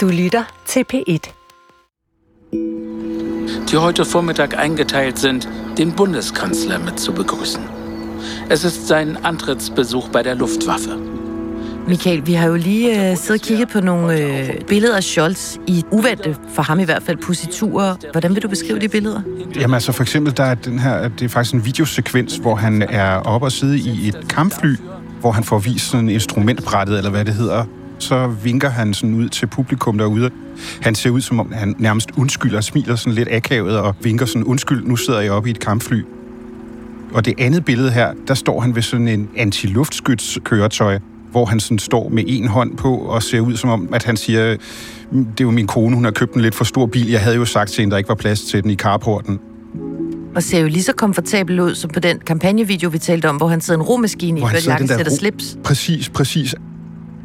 Du lytter til P1. die heute Vormittag eingeteilt sind, den Bundeskanzler mit zu begrüßen. Es ist sein Antrittsbesuch bei der Luftwaffe. Michael, vi har jo lige øh, siddet og kigget på nogle øh, billeder af Scholz i uvante, for ham i hvert fald, positurer. Hvordan vil du beskrive de billeder? Jamen altså for eksempel, der er den her, det er faktisk en videosekvens, hvor han er oppe og sidde i et kampfly, hvor han får vist sådan instrumentbrættet, eller hvad det hedder. Så vinker han sådan ud til publikum derude. Han ser ud, som om han nærmest undskylder, smiler sådan lidt akavet og vinker sådan, undskyld, nu sidder jeg oppe i et kampfly. Og det andet billede her, der står han ved sådan en antiluftskytskøretøj, hvor han sådan står med en hånd på og ser ud som om, at han siger, "Mm, det er jo min kone, hun har købt en lidt for stor bil. Jeg havde jo sagt til hende, der ikke var plads til den i carporten. Og ser jo lige så komfortabel ud som på den kampagnevideo, vi talte om, hvor han sidder i en romaskine i Hvor han sidder den der og ro- slips. Præcis, præcis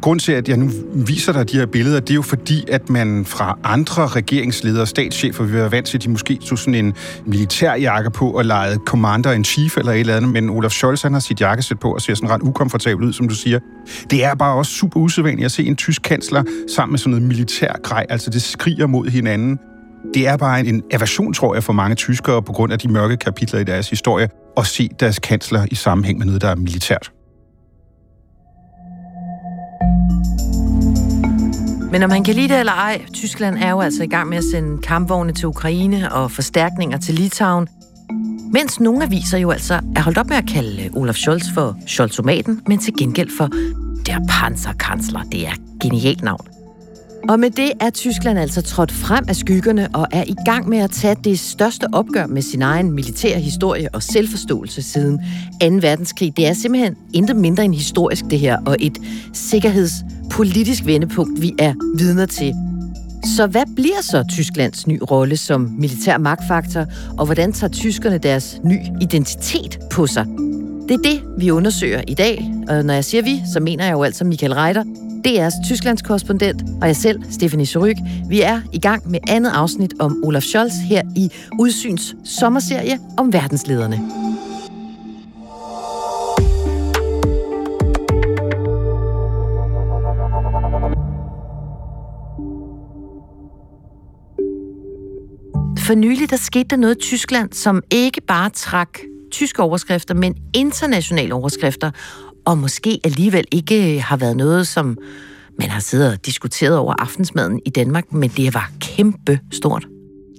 grund til, at jeg nu viser dig de her billeder, det er jo fordi, at man fra andre regeringsledere og statschefer vil være vant til, at de måske tog sådan en militærjakke på og legede commander-in-chief eller et eller andet, men Olaf Scholz han har sit jakkesæt på og ser sådan ret ukomfortabel ud, som du siger. Det er bare også super usædvanligt at se en tysk kansler sammen med sådan noget militær grej, altså det skriger mod hinanden. Det er bare en aversion, tror jeg, for mange tyskere på grund af de mørke kapitler i deres historie, at se deres kansler i sammenhæng med noget, der er militært. Men om han kan lide det eller ej, Tyskland er jo altså i gang med at sende kampvogne til Ukraine og forstærkninger til Litauen. Mens nogle aviser jo altså er holdt op med at kalde Olaf Scholz for Scholzomaten, men til gengæld for der Panzerkansler. Det er genialt navn. Og med det er Tyskland altså trådt frem af skyggerne og er i gang med at tage det største opgør med sin egen militære historie og selvforståelse siden 2. verdenskrig. Det er simpelthen intet mindre end historisk det her, og et sikkerhedspolitisk vendepunkt, vi er vidner til. Så hvad bliver så Tysklands ny rolle som militær magtfaktor, og hvordan tager tyskerne deres ny identitet på sig? Det er det, vi undersøger i dag, og når jeg siger vi, så mener jeg jo altså Michael Reiter, DR's Tysklands korrespondent, og jeg selv, Stefanie Soryk. Vi er i gang med andet afsnit om Olaf Scholz her i Udsyns sommerserie om verdenslederne. For nylig der skete der noget i Tyskland, som ikke bare trak tyske overskrifter, men internationale overskrifter, og måske alligevel ikke øh, har været noget, som man har siddet og diskuteret over aftensmaden i Danmark, men det var kæmpe stort.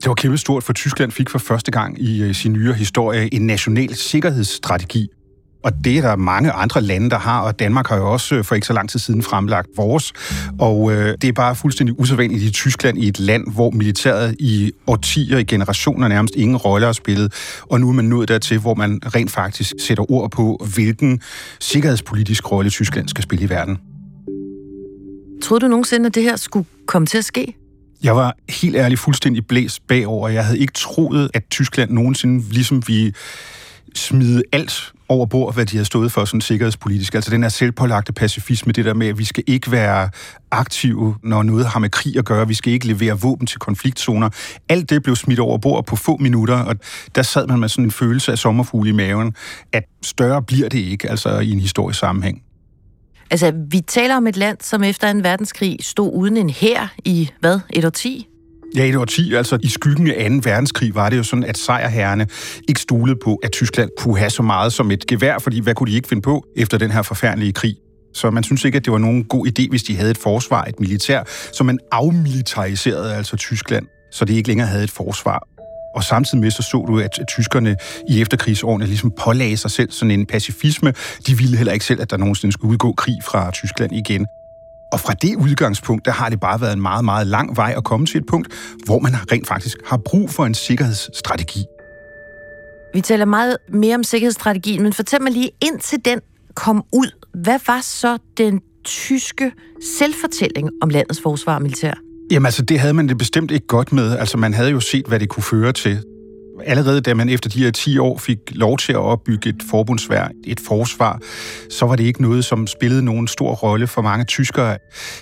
Det var kæmpe stort, for Tyskland fik for første gang i øh, sin nyere historie en national sikkerhedsstrategi. Og det er der mange andre lande, der har, og Danmark har jo også øh, for ikke så lang tid siden fremlagt vores. Og øh, det er bare fuldstændig usædvanligt i Tyskland, i et land, hvor militæret i årtier, i generationer nærmest ingen rolle har spillet. Og nu er man nået dertil, hvor man rent faktisk sætter ord på, hvilken sikkerhedspolitisk rolle Tyskland skal spille i verden. Troede du nogensinde, at det her skulle komme til at ske? Jeg var helt ærligt fuldstændig blæst bagover. Jeg havde ikke troet, at Tyskland nogensinde ligesom vi smide alt over bord, hvad de har stået for sådan sikkerhedspolitisk. Altså den her selvpålagte pacifisme, det der med, at vi skal ikke være aktive, når noget har med krig at gøre. Vi skal ikke levere våben til konfliktzoner. Alt det blev smidt over bord på få minutter, og der sad man med sådan en følelse af sommerfugle i maven, at større bliver det ikke, altså i en historisk sammenhæng. Altså, vi taler om et land, som efter en verdenskrig stod uden en hær i, hvad, et årti? Ja, i et årti, altså i skyggen af 2. verdenskrig, var det jo sådan, at sejrherrene ikke stolede på, at Tyskland kunne have så meget som et gevær, fordi hvad kunne de ikke finde på efter den her forfærdelige krig? Så man synes ikke, at det var nogen god idé, hvis de havde et forsvar, et militær, så man afmilitariserede altså Tyskland, så de ikke længere havde et forsvar. Og samtidig med, så så du, at tyskerne i efterkrigsårene ligesom pålagde sig selv sådan en pacifisme. De ville heller ikke selv, at der nogensinde skulle udgå krig fra Tyskland igen. Og fra det udgangspunkt, der har det bare været en meget, meget lang vej at komme til et punkt, hvor man rent faktisk har brug for en sikkerhedsstrategi. Vi taler meget mere om sikkerhedsstrategien, men fortæl mig lige, indtil den kom ud, hvad var så den tyske selvfortælling om landets forsvar og militær? Jamen altså, det havde man det bestemt ikke godt med. Altså, man havde jo set, hvad det kunne føre til allerede da man efter de her 10 år fik lov til at opbygge et forbundsvær, et forsvar, så var det ikke noget, som spillede nogen stor rolle for mange tyskere.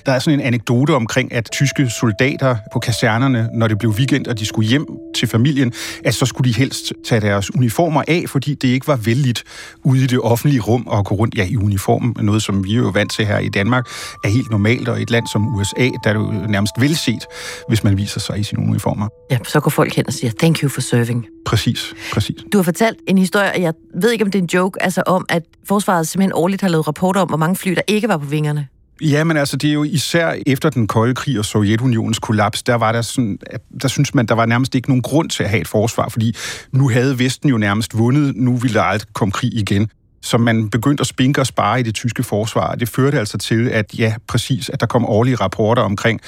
Der er sådan en anekdote omkring, at tyske soldater på kasernerne, når det blev weekend, og de skulle hjem til familien, at så skulle de helst tage deres uniformer af, fordi det ikke var vældigt ude i det offentlige rum at gå rundt ja, i uniform. Noget, som vi er jo vant til her i Danmark, er helt normalt, og i et land som USA, der er det jo nærmest velset, hvis man viser sig i sine uniformer. Ja, så går folk hen og siger, thank you for serving. Præcis, præcis. Du har fortalt en historie, jeg ved ikke, om det er en joke, altså om, at forsvaret simpelthen årligt har lavet rapporter om, hvor mange fly, der ikke var på vingerne. Ja, men altså, det er jo især efter den kolde krig og Sovjetunionens kollaps, der var der sådan, der synes man, der var nærmest ikke nogen grund til at have et forsvar, fordi nu havde Vesten jo nærmest vundet, nu ville der aldrig komme krig igen som man begyndte at spinke og spare i det tyske forsvar. Det førte altså til, at ja, præcis, at der kom årlige rapporter omkring,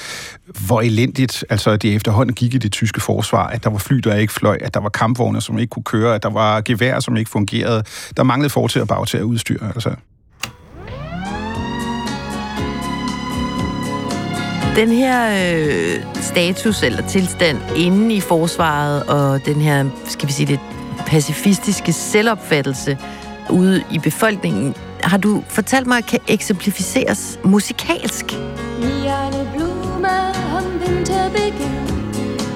hvor elendigt altså det efterhånden gik i det tyske forsvar, at der var fly, der ikke fløj, at der var kampvogne, som ikke kunne køre, at der var gevær, som ikke fungerede. Der manglede fortil og bag til at udstyre. Altså. Den her øh, status eller tilstand inde i forsvaret og den her, skal vi sige det, pacifistiske selvopfattelse ude i befolkningen, har du fortalt mig, kan eksemplificeres musikalsk? Wie eine Blume am Winterbeginn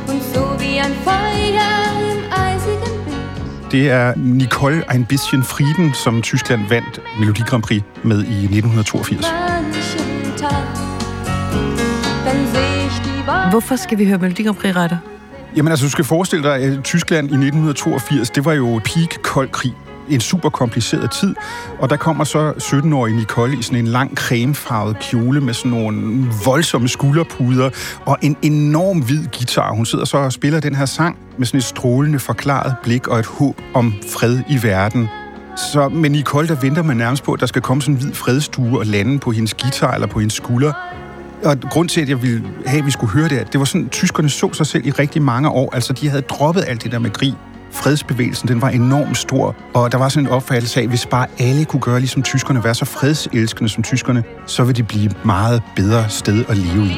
und so wie ein Feuer im eisigen Wind. Det er Nicole ein bisschen Frieden, som Tyskland vandt Melodi Grand Prix med i 1982. Hvorfor skal vi høre Melodi Grand Prix, Retter? Jamen altså, du skal forestille dig, at Tyskland i 1982, det var jo peak kold krig en super kompliceret tid, og der kommer så 17-årige Nicole i sådan en lang cremefarvet kjole med sådan nogle voldsomme skulderpuder og en enorm hvid guitar. Hun sidder så og spiller den her sang med sådan et strålende forklaret blik og et håb om fred i verden. Så med Nicole, der venter man nærmest på, at der skal komme sådan en hvid fredstue og lande på hendes guitar eller på hendes skulder. Og grund til, at jeg ville have, at vi skulle høre det, det var sådan, at tyskerne så sig selv i rigtig mange år. Altså, de havde droppet alt det der med krig. Fredsbevægelsen, den var enormt stor, og der var sådan en opfattelse af, at hvis bare alle kunne gøre ligesom tyskerne, være så fredselskende som tyskerne, så vil det blive et meget bedre sted at leve i.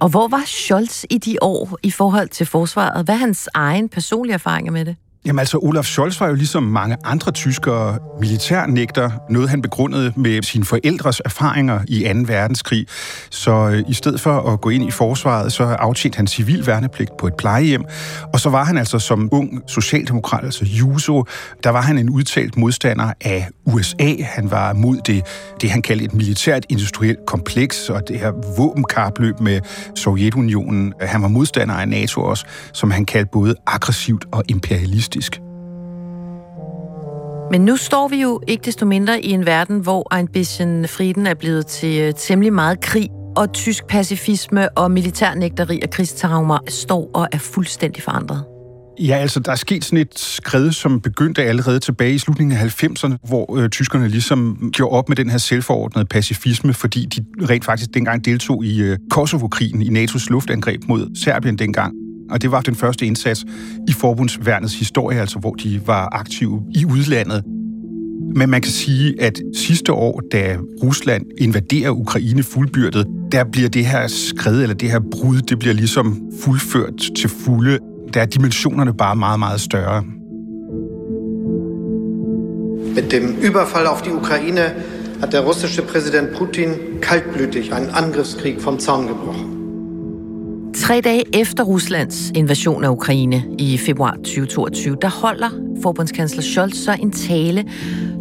Og hvor var Scholz i de år i forhold til forsvaret? Hvad er hans egen personlige erfaringer med det? Jamen altså, Olaf Scholz var jo ligesom mange andre tyskere militærnægter, noget han begrundede med sine forældres erfaringer i 2. verdenskrig. Så øh, i stedet for at gå ind i forsvaret, så aftjente han civil værnepligt på et plejehjem. Og så var han altså som ung socialdemokrat, altså Juso, der var han en udtalt modstander af USA. Han var mod det, det han kaldte et militært industrielt kompleks, og det her våbenkapløb med Sovjetunionen. Han var modstander af NATO også, som han kaldte både aggressivt og imperialistisk realistisk. Men nu står vi jo ikke desto mindre i en verden, hvor ein bisschen Frieden er blevet til øh, temmelig meget krig, og tysk pacifisme og militærnægteri og krigstraumer står og er fuldstændig forandret. Ja, altså der er sket sådan et skridt, som begyndte allerede tilbage i slutningen af 90'erne, hvor øh, tyskerne ligesom gjorde op med den her selvforordnede pacifisme, fordi de rent faktisk dengang deltog i øh, Kosovo-krigen, i NATO's luftangreb mod Serbien dengang. Og det var den første indsats i forbundsværnets historie, altså hvor de var aktive i udlandet. Men man kan sige, at sidste år, da Rusland invaderer Ukraine fuldbyrdet, der bliver det her skred, eller det her brud, det bliver ligesom fuldført til fulde. Der er dimensionerne bare meget, meget større. Mit dem Überfall auf die Ukraine hat der russische Präsident Putin kaltblütig einen Angriffskrieg vom Zaun gebrochen. Tre dage efter Ruslands invasion af Ukraine i februar 2022, der holder forbundskansler Scholz så en tale,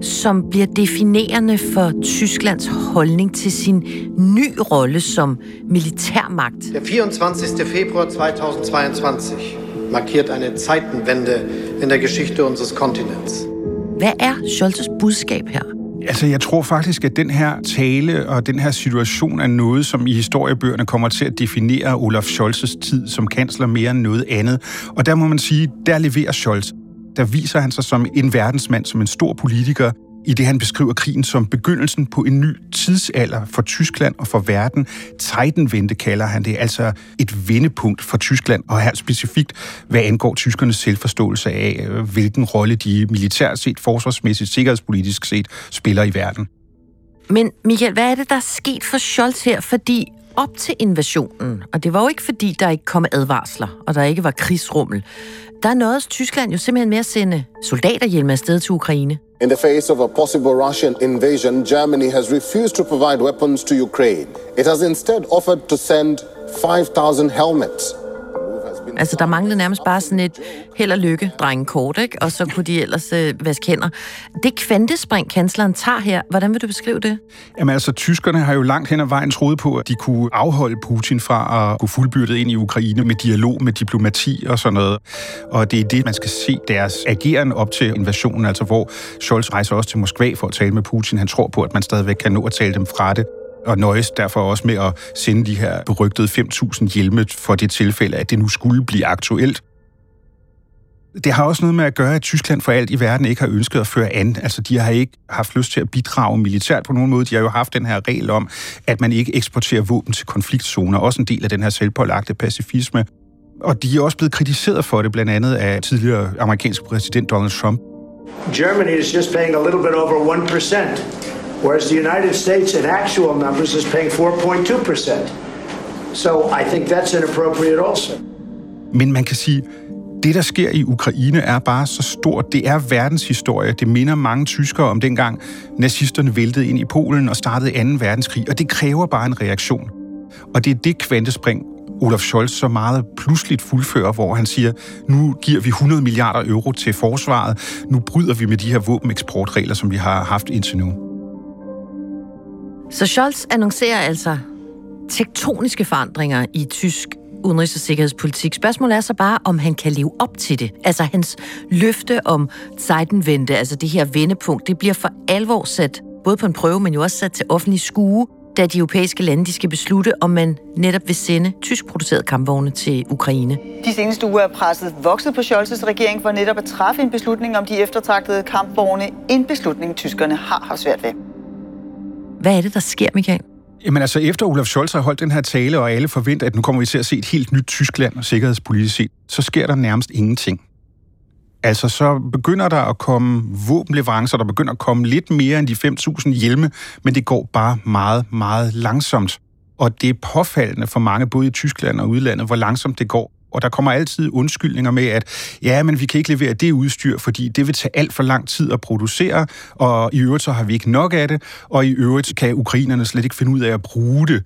som bliver definerende for Tysklands holdning til sin ny rolle som militærmagt. Der 24. februar 2022 markiert eine Zeitenwende in der Geschichte unseres Kontinents. Hvad er Scholz's budskab her? Altså, jeg tror faktisk, at den her tale og den her situation er noget, som i historiebøgerne kommer til at definere Olaf Scholz's tid som kansler mere end noget andet. Og der må man sige, der leverer Scholz. Der viser han sig som en verdensmand, som en stor politiker, i det han beskriver krigen som begyndelsen på en ny tidsalder for Tyskland og for verden. Zeitenwende kalder han det, altså et vendepunkt for Tyskland, og her specifikt, hvad angår tyskernes selvforståelse af, øh, hvilken rolle de militært set, forsvarsmæssigt, sikkerhedspolitisk set spiller i verden. Men Michael, hvad er det, der er sket for Scholz her? Fordi op til invasionen, og det var jo ikke fordi, der ikke kom advarsler, og der ikke var krigsrummel, der nåede Tyskland jo simpelthen med at sende soldater hjem afsted til Ukraine. In the face of a possible Russian invasion, Germany has refused to provide weapons to Ukraine. It has instead offered to send 5,000 helmets Altså, der manglede nærmest bare sådan et held og lykke, drenge kort, ikke? Og så kunne de ellers øh, vaske hænder. Det kvantespring, kansleren tager her, hvordan vil du beskrive det? Jamen altså, tyskerne har jo langt hen ad vejen troet på, at de kunne afholde Putin fra at gå fuldbyrdet ind i Ukraine med dialog, med diplomati og sådan noget. Og det er det, man skal se deres ageren op til invasionen, altså hvor Scholz rejser også til Moskva for at tale med Putin. Han tror på, at man stadigvæk kan nå at tale dem fra det og nøjes derfor også med at sende de her berygtede 5.000 hjelme for det tilfælde, at det nu skulle blive aktuelt. Det har også noget med at gøre, at Tyskland for alt i verden ikke har ønsket at føre an. Altså, de har ikke haft lyst til at bidrage militært på nogen måde. De har jo haft den her regel om, at man ikke eksporterer våben til konfliktzoner. Også en del af den her selvpålagte pacifisme. Og de er også blevet kritiseret for det, blandt andet af tidligere amerikanske præsident Donald Trump. Germany is just paying a little bit over 1% whereas the United States in actual numbers is paying 4.2%. So I think that's inappropriate also. Men man kan sige, det, der sker i Ukraine, er bare så stort. Det er verdenshistorie. Det minder mange tyskere om dengang nazisterne væltede ind i Polen og startede 2. verdenskrig, og det kræver bare en reaktion. Og det er det kvantespring, Olaf Scholz så meget pludseligt fuldfører, hvor han siger, nu giver vi 100 milliarder euro til forsvaret, nu bryder vi med de her våbeneksportregler, som vi har haft indtil nu. Så Scholz annoncerer altså tektoniske forandringer i tysk udenrigs- og sikkerhedspolitik. Spørgsmålet er så bare, om han kan leve op til det. Altså hans løfte om Zeitenwende, altså det her vendepunkt, det bliver for alvor sat både på en prøve, men jo også sat til offentlig skue, da de europæiske lande de skal beslutte, om man netop vil sende tyskproducerede kampvogne til Ukraine. De seneste uger er presset vokset på Scholz's regering for netop at træffe en beslutning om de eftertragtede kampvogne. En beslutning, tyskerne har haft svært ved. Hvad er det, der sker, Michael? Jamen altså, efter Olaf Scholz har holdt den her tale, og alle forventer, at nu kommer vi til at se et helt nyt Tyskland og sikkerhedspolitisk set, så sker der nærmest ingenting. Altså, så begynder der at komme våbenleverancer, der begynder at komme lidt mere end de 5.000 hjelme, men det går bare meget, meget langsomt. Og det er påfaldende for mange, både i Tyskland og udlandet, hvor langsomt det går. Og der kommer altid undskyldninger med, at ja, men vi kan ikke levere det udstyr, fordi det vil tage alt for lang tid at producere, og i øvrigt så har vi ikke nok af det, og i øvrigt kan ukrainerne slet ikke finde ud af at bruge det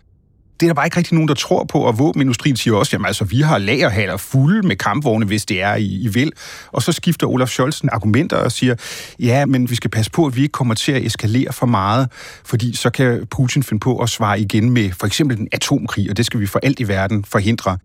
det er der bare ikke rigtig nogen, der tror på, og våbenindustrien siger også, jamen altså, vi har lagerhaller fulde med kampvogne, hvis det er, I, I vil. Og så skifter Olaf Scholz argumenter og siger, ja, men vi skal passe på, at vi ikke kommer til at eskalere for meget, fordi så kan Putin finde på at svare igen med for eksempel en atomkrig, og det skal vi for alt i verden forhindre.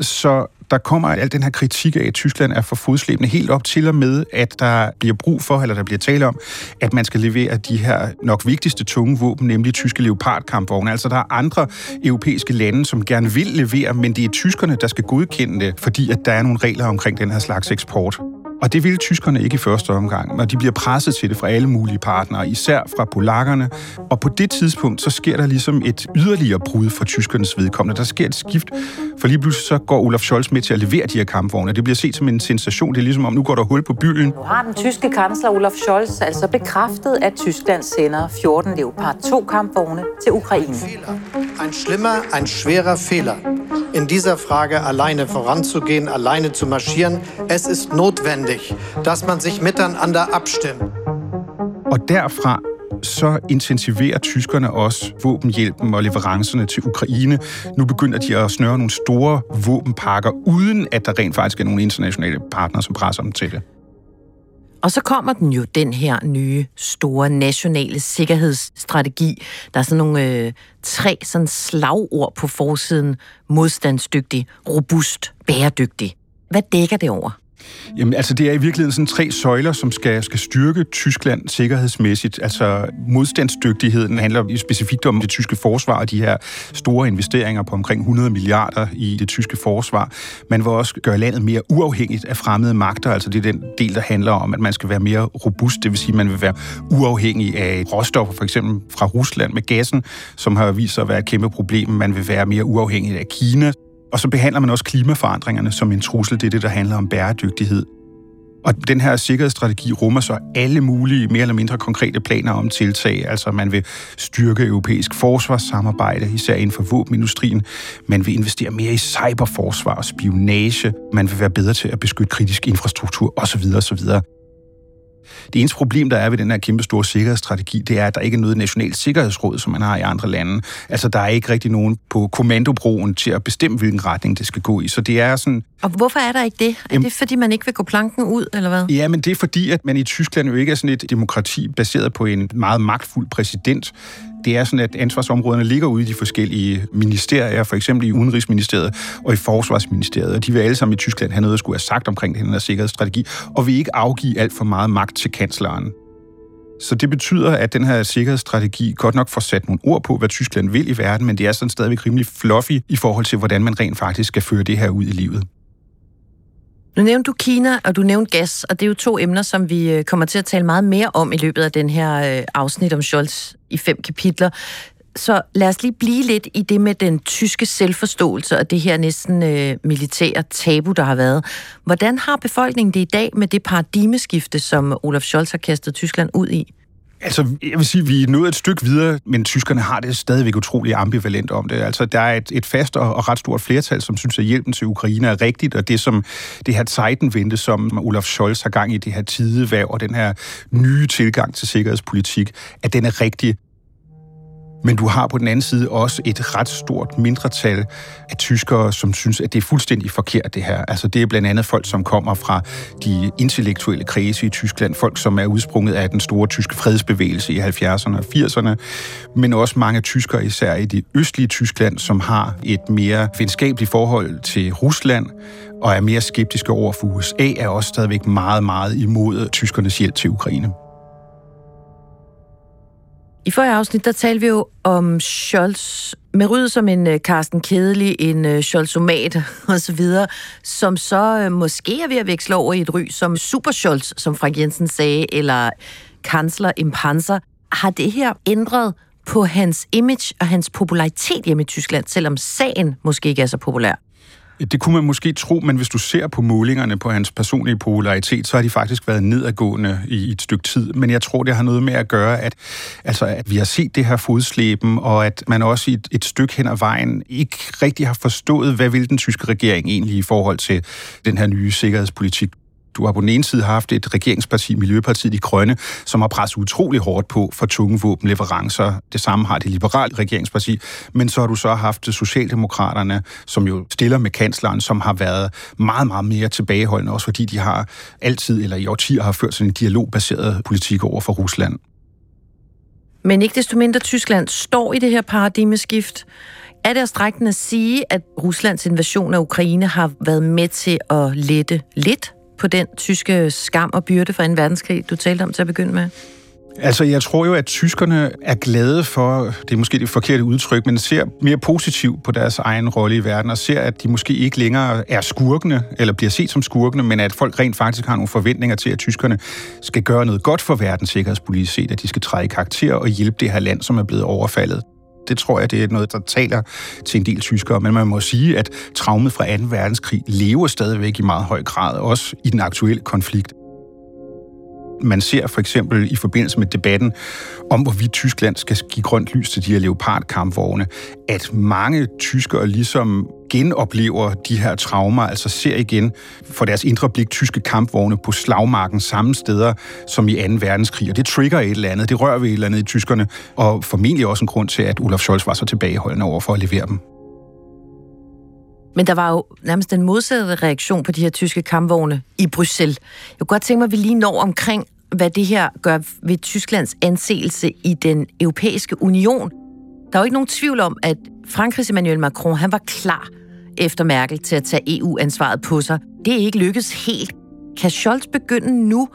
Så der kommer al den her kritik af, at Tyskland er for fodslæbende helt op til og med, at der bliver brug for, eller der bliver tale om, at man skal levere de her nok vigtigste tunge våben, nemlig tyske leopardkampvogne. Altså der er andre europæiske lande, som gerne vil levere, men det er tyskerne, der skal godkende det, fordi at der er nogle regler omkring den her slags eksport. Og det vil tyskerne ikke i første omgang, og de bliver presset til det fra alle mulige partnere, især fra polakkerne. Og på det tidspunkt, så sker der ligesom et yderligere brud for tyskernes vedkommende. Der sker et skift, for lige pludselig så går Olaf Scholz med til at levere de her kampvogne. Det bliver set som en sensation. Det er ligesom om, nu går der hul på byen. Nu har den tyske kansler Olaf Scholz altså bekræftet, at Tyskland sender 14 Leopard 2 kampvogne til Ukraine. Ein schlimmer, ein schwerer Fehler. In dieser Frage alleine voranzugehen, alleine zu marschieren, es ist notwendig, dass man sich miteinander abstimmt. Og derfra så intensiverer tyskerne også våbenhjælpen og leverancerne til Ukraine. Nu begynder de at snøre nogle store våbenpakker, uden at der rent faktisk er nogle internationale partnere, som presser dem til det. Og så kommer den jo, den her nye, store nationale sikkerhedsstrategi. Der er sådan nogle øh, tre sådan slagord på forsiden. Modstandsdygtig, robust, bæredygtig. Hvad dækker det over? Jamen, altså det er i virkeligheden sådan tre søjler, som skal, skal styrke Tyskland sikkerhedsmæssigt. Altså modstandsdygtigheden handler specifikt om det tyske forsvar og de her store investeringer på omkring 100 milliarder i det tyske forsvar. Man vil også gøre landet mere uafhængigt af fremmede magter, altså det er den del, der handler om, at man skal være mere robust, det vil sige, at man vil være uafhængig af råstoffer, for eksempel fra Rusland med gassen, som har vist sig at være et kæmpe problem. Man vil være mere uafhængig af Kina, og så behandler man også klimaforandringerne som en trussel. Det er det, der handler om bæredygtighed. Og den her sikkerhedsstrategi rummer så alle mulige mere eller mindre konkrete planer om tiltag. Altså man vil styrke europæisk forsvarssamarbejde, især inden for våbenindustrien. Man vil investere mere i cyberforsvar og spionage. Man vil være bedre til at beskytte kritisk infrastruktur osv. osv. Det eneste problem, der er ved den her kæmpe store sikkerhedsstrategi, det er, at der ikke er noget nationalt sikkerhedsråd, som man har i andre lande. Altså, der er ikke rigtig nogen på kommandobroen til at bestemme, hvilken retning det skal gå i. Så det er sådan... Og hvorfor er der ikke det? Er Jamen, det, fordi man ikke vil gå planken ud, eller hvad? Ja, men det er fordi, at man i Tyskland jo ikke er sådan et demokrati baseret på en meget magtfuld præsident det er sådan, at ansvarsområderne ligger ude i de forskellige ministerier, for eksempel i Udenrigsministeriet og i Forsvarsministeriet, og de vil alle sammen i Tyskland have noget at skulle have sagt omkring den her sikkerhedsstrategi, og vil ikke afgive alt for meget magt til kansleren. Så det betyder, at den her sikkerhedsstrategi godt nok får sat nogle ord på, hvad Tyskland vil i verden, men det er sådan stadigvæk rimelig fluffy i forhold til, hvordan man rent faktisk skal føre det her ud i livet. Nu nævnte du Kina, og du nævnte gas, og det er jo to emner, som vi øh, kommer til at tale meget mere om i løbet af den her øh, afsnit om Scholz i fem kapitler. Så lad os lige blive lidt i det med den tyske selvforståelse og det her næsten øh, militære tabu, der har været. Hvordan har befolkningen det i dag med det paradigmeskifte, som Olaf Scholz har kastet Tyskland ud i? Altså, jeg vil sige, at vi er nået et stykke videre, men tyskerne har det stadigvæk utrolig ambivalent om det. Altså, der er et, et fast og, og ret stort flertal, som synes, at hjælpen til Ukraine er rigtigt, og det som det her Zeitenwende, som Olaf Scholz har gang i det her tideværv, og den her nye tilgang til sikkerhedspolitik, at den er rigtig. Men du har på den anden side også et ret stort mindretal af tyskere, som synes, at det er fuldstændig forkert, det her. Altså, det er blandt andet folk, som kommer fra de intellektuelle kredse i Tyskland, folk, som er udsprunget af den store tyske fredsbevægelse i 70'erne og 80'erne, men også mange tyskere, især i det østlige Tyskland, som har et mere venskabeligt forhold til Rusland, og er mere skeptiske over for USA, er også stadigvæk meget, meget imod tyskernes hjælp til Ukraine. I forrige afsnit, der talte vi jo om Scholz med ryd som en øh, Carsten Kedelig, en øh, Scholzomat og så videre, som så øh, måske er ved at veksle over i et ry som Super Scholz, som Frank Jensen sagde, eller kansler Impanser. Har det her ændret på hans image og hans popularitet hjemme i Tyskland, selvom sagen måske ikke er så populær? Det kunne man måske tro, men hvis du ser på målingerne på hans personlige popularitet, så har de faktisk været nedadgående i et stykke tid. Men jeg tror, det har noget med at gøre, at, altså, at vi har set det her fodslæben, og at man også i et, et stykke hen ad vejen ikke rigtig har forstået, hvad vil den tyske regering egentlig i forhold til den her nye sikkerhedspolitik. Du har på den ene side haft et regeringsparti, Miljøpartiet De Grønne, som har presset utrolig hårdt på for tunge våbenleverancer. Det samme har det liberale regeringsparti. Men så har du så haft Socialdemokraterne, som jo stiller med kansleren, som har været meget, meget mere tilbageholdende, også fordi de har altid, eller i årtier, har ført sådan en dialogbaseret politik over for Rusland. Men ikke desto mindre, Tyskland står i det her paradigmeskift. Er det strækkende at sige, at Ruslands invasion af Ukraine har været med til at lette lidt på den tyske skam og byrde fra en verdenskrig, du talte om til at begynde med? Altså, jeg tror jo, at tyskerne er glade for, det er måske det forkerte udtryk, men ser mere positivt på deres egen rolle i verden, og ser, at de måske ikke længere er skurkene, eller bliver set som skurkene, men at folk rent faktisk har nogle forventninger til, at tyskerne skal gøre noget godt for verdens sikkerhedspolitik set, at de skal træde i karakter og hjælpe det her land, som er blevet overfaldet. Det tror jeg, det er noget, der taler til en del tyskere. Men man må sige, at traumet fra 2. verdenskrig lever stadigvæk i meget høj grad, også i den aktuelle konflikt. Man ser for eksempel i forbindelse med debatten om, hvorvidt Tyskland skal give grønt lys til de her leopardkampvogne, at mange tyskere ligesom genoplever de her traumer, altså ser igen for deres indre blik tyske kampvogne på slagmarken samme steder som i 2. verdenskrig. Og det trigger et eller andet, det rører ved et eller andet i tyskerne, og formentlig også en grund til, at Olaf Scholz var så tilbageholdende over for at levere dem. Men der var jo nærmest den modsatte reaktion på de her tyske kampvogne i Bruxelles. Jeg kunne godt tænke mig, at vi lige når omkring, hvad det her gør ved Tysklands anseelse i den europæiske union. Der er jo ikke nogen tvivl om, at Frankrigs Emmanuel Macron han var klar efter Merkel til at tage EU-ansvaret på sig. Det er ikke lykkedes helt. Kan Scholz begynde nu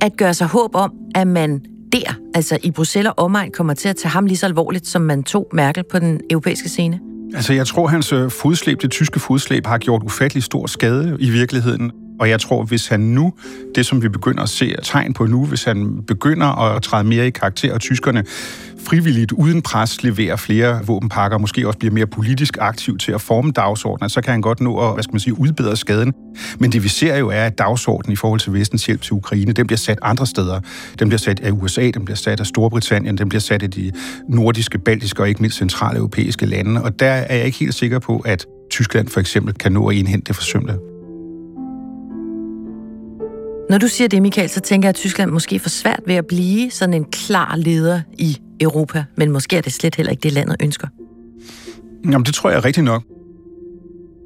at gøre sig håb om, at man der, altså i Bruxelles og omegn, kommer til at tage ham lige så alvorligt, som man tog Merkel på den europæiske scene? Altså, jeg tror, hans øh, fodslæb, det tyske fodslæb, har gjort ufattelig stor skade i virkeligheden. Og jeg tror, hvis han nu, det som vi begynder at se tegn på nu, hvis han begynder at træde mere i karakter, og tyskerne frivilligt uden pres leverer flere våbenpakker, måske også bliver mere politisk aktiv til at forme dagsordenen, så kan han godt nå at hvad skal man sige, udbedre skaden. Men det vi ser jo er, at dagsordenen i forhold til vestens hjælp til Ukraine, den bliver sat andre steder. Den bliver sat af USA, den bliver sat af Storbritannien, den bliver sat af de nordiske, baltiske og ikke mindst centrale europæiske lande. Og der er jeg ikke helt sikker på, at Tyskland for eksempel kan nå at indhente det forsømte. Når du siger det, Michael, så tænker jeg, at Tyskland måske får svært ved at blive sådan en klar leder i Europa, men måske er det slet heller ikke det, landet ønsker. Jamen, det tror jeg rigtig nok.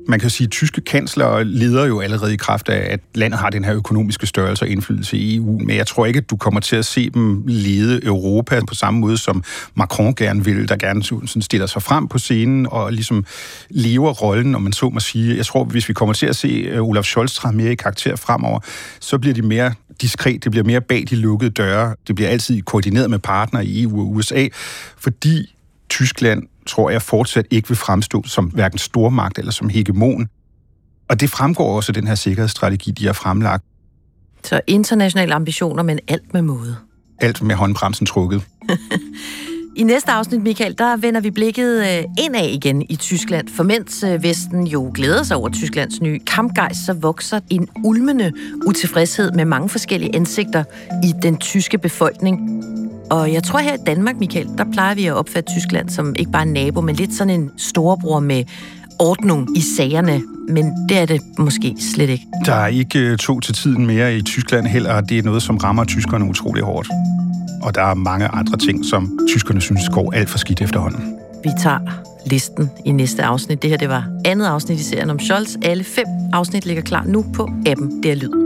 Man kan sige, at tyske kansler leder jo allerede i kraft af, at landet har den her økonomiske størrelse og indflydelse i EU, men jeg tror ikke, at du kommer til at se dem lede Europa på samme måde, som Macron gerne vil, der gerne sådan stiller sig frem på scenen og ligesom lever rollen, om man så må sige. Jeg tror, hvis vi kommer til at se øh, Olaf Scholz træde mere i karakter fremover, så bliver de mere diskret, det bliver mere bag de lukkede døre, det bliver altid koordineret med partnere i EU og USA, fordi Tyskland tror jeg fortsat ikke vil fremstå som hverken stormagt eller som hegemon. Og det fremgår også af den her sikkerhedsstrategi, de har fremlagt. Så internationale ambitioner, men alt med måde. Alt med håndbremsen trukket. I næste afsnit, Michael, der vender vi blikket øh, indad igen i Tyskland. For mens øh, Vesten jo glæder sig over Tysklands nye kampgejst, så vokser en ulmende utilfredshed med mange forskellige ansigter i den tyske befolkning. Og jeg tror her i Danmark, Michael, der plejer vi at opfatte Tyskland som ikke bare en nabo, men lidt sådan en storebror med ordning i sagerne, men det er det måske slet ikke. Der er ikke øh, to til tiden mere i Tyskland heller, og det er noget, som rammer tyskerne utrolig hårdt. Og der er mange andre ting, som tyskerne synes går alt for skidt efterhånden. Vi tager listen i næste afsnit. Det her det var andet afsnit i serien om Scholz. Alle fem afsnit ligger klar nu på appen Der Lyd.